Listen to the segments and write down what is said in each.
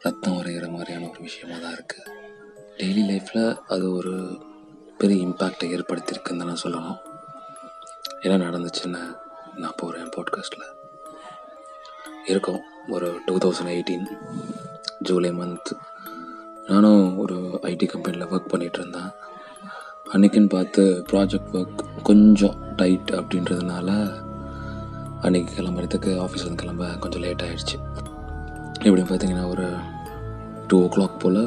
ரத்தம் வரைகிற மாதிரியான ஒரு விஷயமா தான் இருக்குது டெய்லி லைஃப்பில் அது ஒரு பெரிய இம்பேக்டை ஏற்படுத்தியிருக்குன்னு தான் நான் சொல்லணும். என்ன நடந்துச்சுன்னு நான் போகிறேன் பாட்காஸ்ட்டில் இருக்கும். ஒரு two thousand eighteen July month நானும் ஒரு ஐடி கம்பெனியில் ஒர்க் பண்ணிகிட்டு இருந்தேன் அன்றைக்குன்னு பார்த்து ப்ராஜெக்ட் ஒர்க் கொஞ்சம் டைட் அப்படின்றதுனால அன்றைக்கி கிளம்புறதுக்கு ஆஃபீஸ் வந்து கிளம்ப கொஞ்சம் லேட் ஆகிடுச்சு எப்படின்னு பார்த்தீங்கன்னா ஒரு டூ ஓ கிளாக் போல்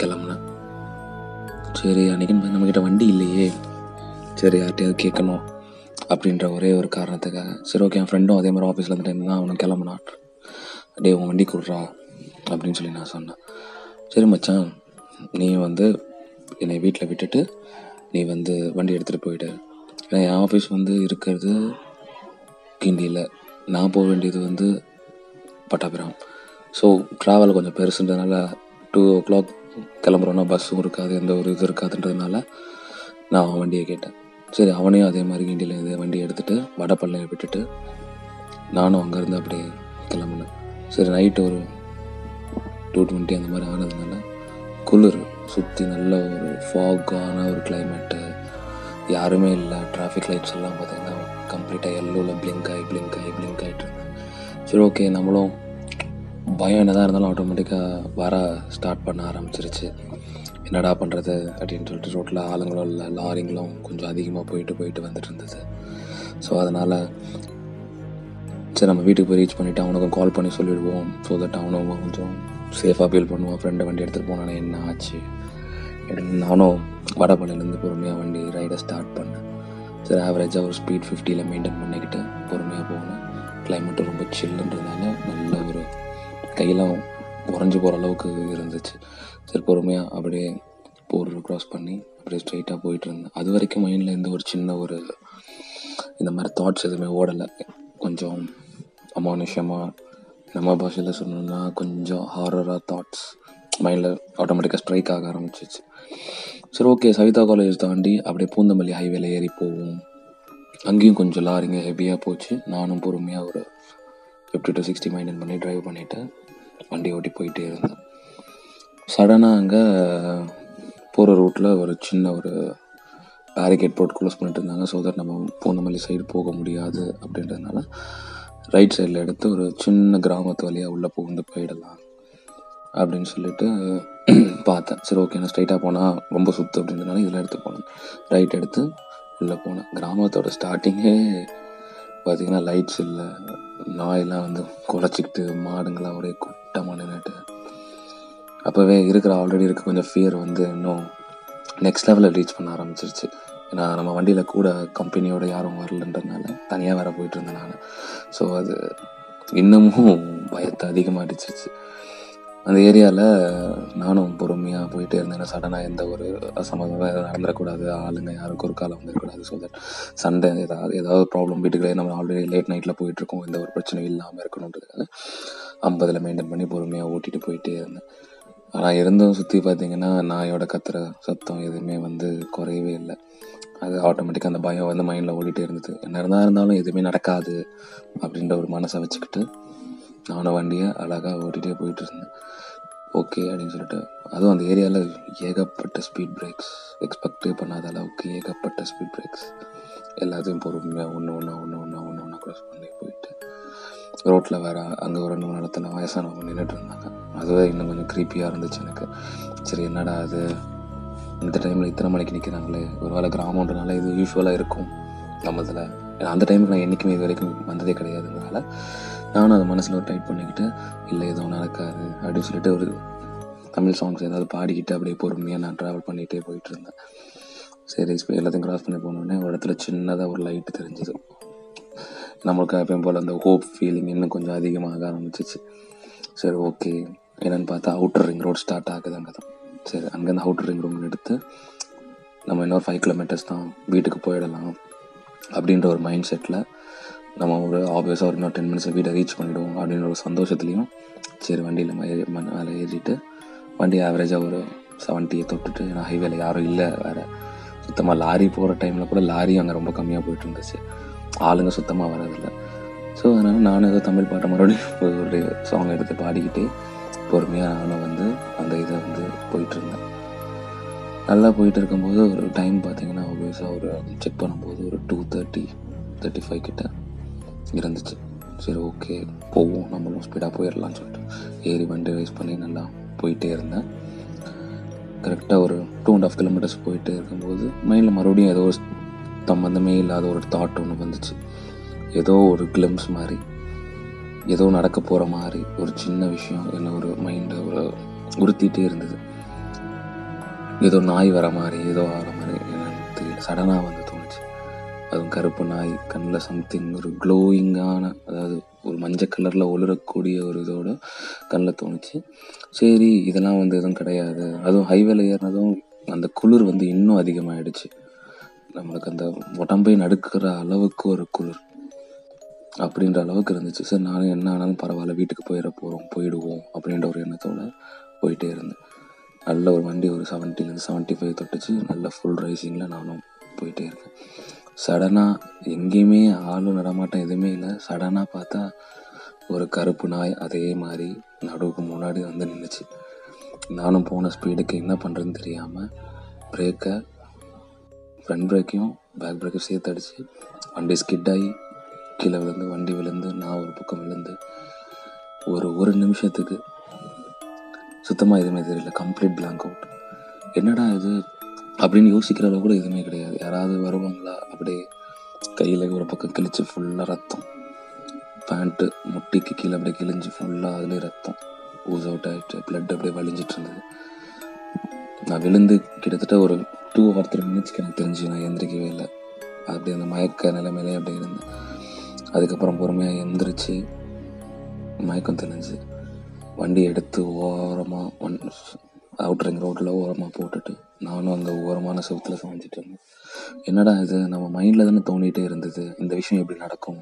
கிளம்புனேன். சரி அன்றைக்கின்னு நம்மக்கிட்ட வண்டி இல்லையே. சரி யார்கிட்டயாவது கேட்கணும் அப்படின்ற ஒரே ஒரு காரணத்துக்காக. சரி ஓகே என் ஃப்ரெண்டும் அதே மாதிரி ஆஃபீஸில் இருந்த டைம் தான் அவனும் கிளம்புனான். டே உன் வண்டி கொடுறா அப்படின்னு சொல்லி நான் சொன்னேன். சரி மச்சான் நீ வந்து என்னை வீட்டில் விட்டுட்டு நீ வந்து வண்டி எடுத்துகிட்டு போயிடு. ஏன்னா என் ஆஃபீஸ் வந்து இருக்கிறது கிண்டியில். நான் போக வேண்டியது வந்து பட்டாபிராம் ஸோ ட்ராவல் கொஞ்சம் பெருசுன்றதுனால டூ ஓ கிளாக் கிளம்புறோன்னா பஸ்ஸும் இருக்காது எந்த ஒரு இது இருக்காதுன்றதுனால நான் அவன் வண்டியை கேட்டேன். சரி அவனையும் அதே மாதிரி கிண்டியில் இது வண்டியை எடுத்துகிட்டு வடப்பள்ளையை விட்டுட்டு நானும் அங்கேருந்து அப்படியே கிளம்புனேன். சரி நைட்டு ஒரு டூ டுவெண்ட்டி அந்த மாதிரி ஆனதுனால குளிர் சுற்றி நல்ல ஒரு ஃபாகான ஒரு கிளைமேட்டு யாருமே இல்லை டிராஃபிக் லைட்ஸ் எல்லாம் பார்த்தீங்கன்னா கம்ப்ளீட்டாக எல்லோவில் பிளிங்க் ஆகி பிளிங்க் ஆகி பிளிங்க் ஆகிட்டு இருந்தேன் சரி ஓகே நம்மளும் பயம் என்னதான் இருந்தாலும் ஆட்டோமேட்டிக்காக வர ஸ்டார்ட் பண்ண ஆரம்பிச்சிருச்சு. என்னடா பண்ணுறது அப்படின்னு சொல்லிட்டு ரோட்டில் ஆளுங்களும் இல்லை லாரிங்களும் கொஞ்சம் அதிகமாக போயிட்டு போயிட்டு வந்துட்டு இருந்தது. ஸோ அதனால் சரி நம்ம வீட்டுக்கு போய் ரீச் பண்ணிவிட்டு அவனுக்கும் கால் பண்ணி சொல்லிவிடுவோம் ஸோ தட் அவனும் கொஞ்சம் சேஃபாக ஃபீல் பண்ணுவான். ஃப்ரெண்டை வண்டி எடுத்துகிட்டு போனானே என்ன ஆச்சு? அப்படின்னு நானும் வடபழனிலேருந்து பொறுமையாக வண்டி ரைடை ஸ்டார்ட் பண்ணேன். சரி ஆவரேஜாக ஒரு ஸ்பீட் ஃபிஃப்டியில் மெயின்டைன் பண்ணிக்கிட்டு பொறுமையாக போனேன். கிளைமேட்டும் ரொம்ப சில்லுன்றதுனால நல்ல ஒரு கையெல்லாம் உறைஞ்சி போகிற அளவுக்கு இருந்துச்சு. சரி பொறுமையாக அப்படியே போர் க்ராஸ் பண்ணி அப்படியே ஸ்ட்ரைட்டாக போயிட்டு இருந்தேன். அது வரைக்கும் மைண்டில் எந்த ஒரு சின்ன ஒரு இந்த மாதிரி தாட்ஸ் எதுவுமே ஓடலை. கொஞ்சம் அமானுஷமாக நம்ம பாஷையில் சொன்னோம்னா கொஞ்சம் ஹாரராக தாட்ஸ் மைண்டில் ஆட்டோமேட்டிக்காக ஸ்ட்ரைக் ஆக ஆரம்பிச்சிச்சு. சரி ஓகே சவிதா காலேஜ் தாண்டி அப்படியே பூந்தமல்லி ஹைவேல ஏறி போவோம். அங்கேயும் கொஞ்சம் லாரிங்க ஹெவியாக போச்சு. நானும் பொறுமையாக ஒரு ஃபிஃப்டி டு சிக்ஸ்டி மைண்டன் பண்ணி ட்ரைவ் பண்ணிவிட்டு வண்டி ஓட்டி போயிட்டே இருந்தேன் சடனாக அங்கே போகிற ரூட்டில் ஒரு சின்ன ஒரு பேரிகேட் போட்டு க்ளோஸ் பண்ணிட்டு இருந்தாங்க. ஸோ தட் நம்ம பூந்தமல்லி சைடு போக முடியாது அப்படின்றதுனால ரைட் சைடில் எடுத்து ஒரு சின்ன கிராமத்து வழியாக உள்ளே புகுந்து போயிடலாம் அப்படின்னு சொல்லிட்டு பார்த்தேன். சரி ஓகே நான் ஸ்ட்ரைட்டாக போனால் ரொம்ப சுத்து அப்படின்றதுனால இதில் எடுத்து போனேன். ரைட் எடுத்து உள்ளே போனேன். கிராமத்தோட ஸ்டார்டிங்கே பார்த்திங்கன்னா லைட்ஸ் இல்லை. நாயெல்லாம் வந்து குலைச்சிக்கிட்டு மாடுங்களாம் ஒரே கூட்டமாக நின்றுட்டு அப்போவே இருக்கிற ஆல்ரெடி இருக்க கொஞ்சம் ஃபியர் வந்து இன்னும் நெக்ஸ்ட் லெவலில் ரீச் பண்ண ஆரம்பிச்சிருச்சு. ஏன்னா நம்ம வண்டியில் கூட கம்பெனியோட யாரும் வரலன்றதுனால தனியாக வேறு போயிட்டு இருந்தேன் நான். ஸோ அது இன்னமும் பயத்தை அதிகமாகிடுச்சிச்சு அந்த ஏரியாவில் நானும் பொறுமையாக போயிட்டே இருந்தேன். சடனாக எந்த ஒரு சம்மந்தமாக எதுவும் நடந்துடக்கூடாது. ஆளுங்க யாருக்கும் ஒரு காலம் வந்துடக்கூடாது ஸோ தட் சண்டை ஏதாவது ஏதாவது ப்ராப்ளம் வீட்டுக்குள்ளே நம்ம ஆல்ரெடி லேட் நைட்டில் போயிட்டுருக்கோம் எந்த ஒரு பிரச்சனையும் இல்லாமல் இருக்கணுன்றதுக்காக ஐம்பதில் மெயின்டைன் பண்ணி பொறுமையாக ஓட்டிகிட்டு போயிட்டே இருந்தேன். ஆனால் இருந்தும் சுற்றி பார்த்தீங்கன்னா நாயோட கத்துற சத்தம் எதுவுமே வந்து குறையவே இல்லை. அது ஆட்டோமேட்டிக்காக அந்த பயம் வந்து மைண்டில் ஓடிட்டே இருந்தது. என்ன இருந்தால் இருந்தாலும் எதுவுமே நடக்காது அப்படின்ற ஒரு மனசை வச்சுக்கிட்டு நானும் வண்டியை அழகாக ஓட்டிகிட்டே போயிட்டு இருந்தேன். ஓகே அப்படின்னு சொல்லிட்டு. அதுவும் அந்த ஏரியாவில் ஏகப்பட்ட ஸ்பீட் பிரேக்ஸ் எக்ஸ்பெக்டே பண்ணாத அளவுக்கு ஏகப்பட்ட ஸ்பீட் பிரேக்ஸ் எல்லாத்தையும் பொறுமையாக ஒன்று ஒன்றா ஒன்று ஒன்றா ஒன்று ஒன்றா க்ராஸ் பண்ணி போயிட்டு ரோட்டில் வேறு அங்கே ஒரு ரெண்டு மூணு இடத்துல வயசானவங்க நின்றுட்டு இருந்தாங்க. அதுவே இன்னும் கொஞ்சம் க்ரீப்பியாக இருந்துச்சு எனக்கு. சரி என்னடா அது? இந்த டைமில் இத்தனை மணிக்கு நிற்கிறாங்களே ஒரு வேளை கிராமன்றனால இது யூஸ்வலாக இருக்கும். நம்ம இதில் அந்த டைமுக்கு நான் என்றைக்குமே இது வரைக்கும் வந்ததே கிடையாதுங்கிறனால நானும் அதை மனசில் ஒரு டைப் பண்ணிக்கிட்டு இல்லை எதுவும் நடக்காது அப்படின்னு சொல்லிட்டு ஒரு தமிழ் சாங்ஸ் ஏதாவது பாடிக்கிட்டு அப்படியே பொறுமையாக நான் ட்ராவல் பண்ணிகிட்டே போயிட்டு இருந்தேன். சரி இப்போ எல்லாத்தையும் கிராஸ் பண்ணி போனோடனே ஒரு இடத்துல சின்னதாக ஒரு லைட்டு தெரிஞ்சுது. நம்மளுக்கு எப்பயும் போல் அந்த ஹோப் ஃபீலிங் இன்னும் கொஞ்சம் அதிகமாக ஆரம்பிச்சிச்சு. சரி ஓகே என்னென்னு பார்த்தா அவுட்டர் ரிங் ரோட் ஸ்டார்ட் ஆகுது அங்கே தான் சரி அங்கேருந்து அவுட்டர் ரிங் ரோடு எடுத்து நம்ம இன்னொரு ஃபைவ் கிலோமீட்டர்ஸ் தான் வீட்டுக்கு போயிடலாம் அப்படின்ற ஒரு மைண்ட் செட்டில் நம்ம ஒரு ஆப்வியஸாக ஒரு இன்னொரு டென் மினிட்ஸில் வீட்டை ரீச் பண்ணிவிடுவோம் அப்படின்ற ஒரு சந்தோஷத்துலேயும் சரி வண்டியில் ஏறி மேலே ஏறிட்டு வண்டி ஆவரேஜாக ஒரு செவன்ட்டியை தொட்டுட்டு ஏன்னா ஹைவேல யாரும் இல்லை வேறு. சுத்தமாக லாரி போகிற டைமில் கூட லாரி அங்கே ரொம்ப கம்மியாக போயிட்டு இருந்துச்சு. ஆளுங்க சுத்தமாக வரதில்லை ஸோ அதனால் நானும் ஏதோ தமிழ் பாட்டை மறுபடியும் ஒரு சாங் எடுத்து பாடிக்கிட்டே பொறுமையாக நானும் வந்து அந்த இதை வந்து போயிட்டுருந்தேன் நல்லா போயிட்டு இருக்கும்போது ஒரு டைம் பார்த்தீங்கன்னா ஆப்வியஸாக ஒரு செக் பண்ணும்போது ஒரு டூ தேர்ட்டி தேர்ட்டி ஃபைவ் கிட்ட இருந்துச்சு. சரி ஓகே போவோம். நம்மளும் ஸ்பீடாக போயிடலாம்னு சொல்லிட்டு. ஏறி வண்டி ரைஸ் பண்ணி நல்லா போயிட்டே இருந்தேன். கரெக்டாக ஒரு டூ அண்ட் ஆஃப் கிலோமீட்டர்ஸ் போயிட்டு இருக்கும்போது மைண்டில் மறுபடியும் ஏதோ ஒரு சம்மந்தமே இல்லாத ஒரு தாட் ஒன்று வந்துச்சு. ஏதோ ஒரு கிளிம்ஸ் மாதிரி ஏதோ நடக்க போகிற மாதிரி ஒரு சின்ன விஷயம் என்ன ஒரு மைண்டை ஒரு உறுத்திட்டே இருந்தது. ஏதோ நாய் வர மாதிரி ஏதோ வர மாதிரி என்னன்னு தெரியல. சடனாக வந்து அதுவும் கருப்பு நாய் கண்ணில் சம்திங் ஒரு க்ளோயிங்கான அதாவது ஒரு மஞ்சள் கலரில் ஒளிரக்கூடிய ஒரு இதோட கண்ணில் தோணுச்சு. சரி இதெல்லாம் வந்து எதுவும் கிடையாது. அதுவும் ஹைவேல ஏறினதும் அந்த குளிர் வந்து இன்னும் அதிகமாகிடுச்சு நம்மளுக்கு அந்த உடம்பை நடுக்கிற அளவுக்கு ஒரு குளிர் அப்படின்ற அளவுக்கு இருந்துச்சு. சரி நானும் என்ன ஆனாலும் பரவாயில்ல வீட்டுக்கு போயிட போகிறோம் போயிடுவோம் அப்படின்ற ஒரு எண்ணத்தோடு போயிட்டே இருந்தேன். நல்ல ஒரு வண்டி ஒரு செவன்ட்டிலேருந்து செவன்ட்டி ஃபைவ் தொட்டுச்சு. நல்ல ஃபுல் ரைசிங்கில் நானும் போயிட்டே இருக்கேன். சடனாக எங்கேயுமே ஆளும் நடமாட்டம் எதுவுமே இல்லை. சடனாக பார்த்தா ஒரு கருப்பு நாய் அதே மாதிரி நடுவுக்கு முன்னாடி வந்து நின்றுச்சு நானும் போன ஸ்பீடுக்கு என்ன பண்ணுறதுன்னு தெரியாமல் பிரேக்கை ஃப்ரண்ட் பிரேக்கையும் பேக் பிரேக்கையும் சேர்த்து அடித்து வண்டி ஸ்கிட் ஆகி கீழே விழுந்து வண்டி விழுந்து நான் ஒரு பக்கம் விழுந்து ஒரு ஒரு நிமிஷத்துக்கு சுத்தமாக எதுவுமே தெரியல. கம்ப்ளீட் பிளாங்க் அவுட் என்னடா இது? அப்படின்னு யோசிக்கிற அளவு கூட எதுவுமே கிடையாது. யாராவது வருவாங்களா அப்படியே கையில் ஒரு பக்கம் கிழிச்சு ஃபுல்லாக ரத்தம். பேண்ட்டு முட்டிக்கு கீழே அப்படியே கிழிஞ்சு ஃபுல்லாக அதுலேயே ரத்தம். ஊஸ் அவுட் ஆகிட்டு பிளட் அப்படியே வலிஞ்சிட்டு இருந்தது. நான் விழுந்து கிட்டத்தட்ட ஒரு டூ ஆர் த்ரீ மினிட்ஸ்க்கு எனக்கு தெரிஞ்சு நான் எந்திரிக்கவே இல்லை. அப்படியே அந்த மயக்க நிலைமையிலே அப்படியே இருந்தேன். அதுக்கப்புறம் பொறுமையாக எந்திரிச்சு மயக்கம் தெளிஞ்சு வண்டி எடுத்து ஓரமாக ஒன் அவுட்ரிங் ரோட்டில் ஓரமாக போட்டுட்டு நானும் அந்த ஓரமான செவத்தில் சாஞ்சிட்டு இருந்தேன். என்னடா இது? நம்ம மைண்டில் தானே தோண்டிகிட்டே இருந்தது. இந்த விஷயம் எப்படி நடக்கும்?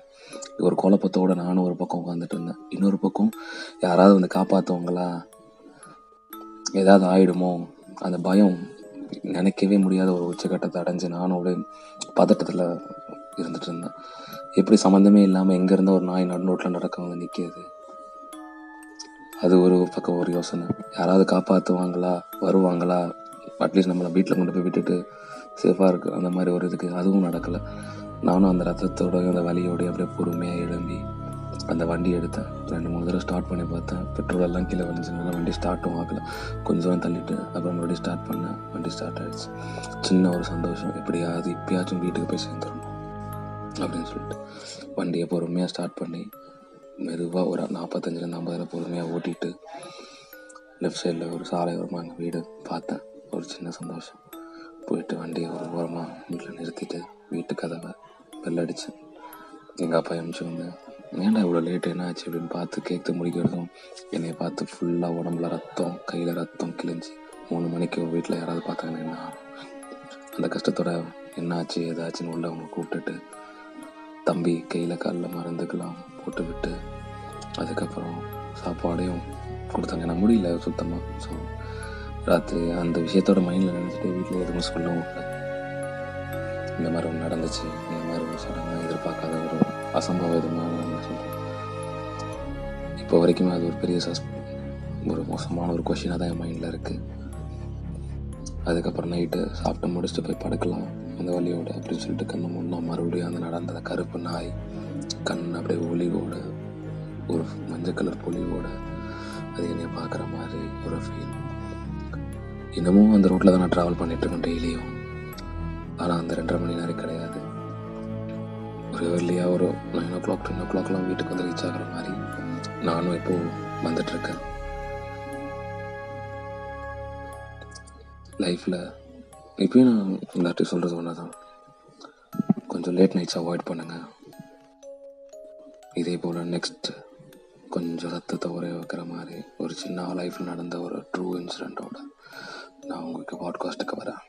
ஒரு குழப்பத்தோடு நானும் ஒரு பக்கம் உட்காந்துட்டு இருந்தேன். இன்னொரு பக்கம் யாராவது வந்து காப்பாற்றுவங்களா ஏதாவது ஆயிடுமோ? அந்த பயம் நினைக்கவே முடியாத ஒரு உச்சக்கட்டத்தை அடைஞ்சு நானும் அப்படியே பதட்டத்தில் இருந்துட்டு இருந்தேன். எப்படி சம்மந்தமே இல்லாமல் எங்கேருந்தோ ஒரு நாய் நடுநோட்டில் நடக்க வந்து நிற்கிது அது ஒரு பக்கம் ஒரு யோசனை. யாராவது காப்பாற்றுவாங்களா வருவாங்களா? அட்லீஸ்ட் நம்மளை வீட்டில் கொண்டு போய் விட்டுட்டு சேஃபாக இருக்குது அந்த மாதிரி ஒரு இதுக்கு அதுவும் நடக்கலை. நானும் அந்த ரத்தத்தோடய அந்த வலியோடய அப்படியே பொறுமையாக எழும்பி அந்த வண்டி எடுத்தேன். ரெண்டு மூணு தடவை ஸ்டார்ட் பண்ணி பார்த்தேன். பெட்ரோல் எல்லாம் கீழே வந்துச்சுனால வண்டி ஸ்டார்ட்டும் ஆகலை. கொஞ்சம் தள்ளிட்டு அப்புறம் மறுபடியும் ஸ்டார்ட் பண்ணேன். வண்டி ஸ்டார்ட் ஆகிடுச்சு சின்ன ஒரு சந்தோஷம். எப்படியாவது இப்பயாச்சும் வீட்டுக்கு போய் சேர்ந்துடணும் அப்படின்னு சொல்லிட்டு வண்டியை பொறுமையாக ஸ்டார்ட் பண்ணி மெதுவாக ஒரு நாற்பத்தஞ்சிலேருந்து ஐம்பதில் பொறுமையாக ஓட்டிட்டு லெஃப்ட் சைடில் ஒரு சாலை ஓரமாக எங்கள் வீடு பார்த்தேன். ஒரு சின்ன சந்தோஷம். போயிட்டு வண்டியை ஒரு ஓரமாக வீட்டில் நிறுத்திட்டு வீட்டு கதவை வெள்ளடிச்சேன் எங்கள் அப்பா எமிச்சு வந்து ஏன்டா இவ்வளோ லேட் என்ன ஆச்சு? அப்படின்னு பார்த்து கேட்டு முடிக்கிறதும் என்னை பார்த்து ஃபுல்லாக உடம்புல ரத்தம் கையில் ரத்தம் கிழிஞ்சு மூணு மணிக்கு வீட்டில் யாராவது பார்த்தாங்கன்னா என்ன அந்த கஷ்டத்தோட என்னாச்சு ஏதாச்சுன்னு உள்ள அவங்க கூப்பிட்டுட்டு தம்பி கையில் காலில் மருந்துக்கெல்லாம் போட்டுவிட்டு அதுக்கப்புறம் சாப்பாடையும் கொடுத்தாங்க. எனக்கு முடியல சுத்தமாக ஸோ ராத்திரி அந்த விஷயத்தோட மைண்டில் நினச்சிட்டு வீட்டில் எதுவும் சொல்லவும் இல்லை இந்த மாதிரி ஒன்று நடந்துச்சு இந்த மாதிரி ஒரு சடனாக எதிர்பார்க்காத ஒரு அசம்பாவிதமான எதுவும் சொல்கிறேன் இப்போ வரைக்குமே அது ஒரு பெரிய சஸ் ஒரு மோசமான ஒரு கொஷினாக தான் என் மைண்டில் இருக்குது அதுக்கப்புறம் நைட்டு சாப்பிட்டு முடிச்சுட்டு போய் படுக்கலாம். அந்த வழியோட அப்படின்னு சொல்லிட்டு கண்ணு முன்னா மறுபடியும் அந்த நடந்த கருப்பு நாய் கண் அப்படியே ஒளிவோட ஒரு மஞ்சள் கலர் பொலிவோட அது என்னை பார்க்குற மாதிரி ஒரு ஃபீல் இன்னமும் அந்த ரோட்டில் தான் நான் ட்ராவல் பண்ணிட்டு இருக்கேன் டெய்லியும் ஆனால் அந்த ரெண்டரை மணி நேரம் கிடையாது. ஒரு ஏர்லியாக ஒரு நைன் ஓ கிளாக் டென் ஓ கிளாக்லாம் வீட்டுக்கு வந்து ரீச் ஆகிற மாதிரி நானும் இப்போது வந்துட்டுருக்கேன். லைஃப்பில் இப்பயும் நான் எல்லார்ட்டையும் சொல்கிறது ஒன்று தான் கொஞ்சம் லேட் நைட்ஸ் அவாய்ட் பண்ணுங்கள் இதே போல் நெக்ஸ்ட் கொஞ்சம் ரத்தத்தை உரைய வைக்கிற மாதிரி ஒரு சின்ன லைஃப்பில் நடந்த ஒரு ட்ரூ இன்சிடெண்ட்டோட நான் உங்களுக்கு பாட்காஸ்ட்டுக்கு வரேன்.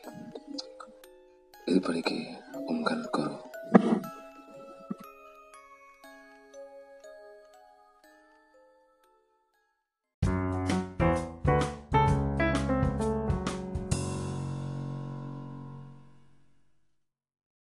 இது படிக்க உங்கள் குரு.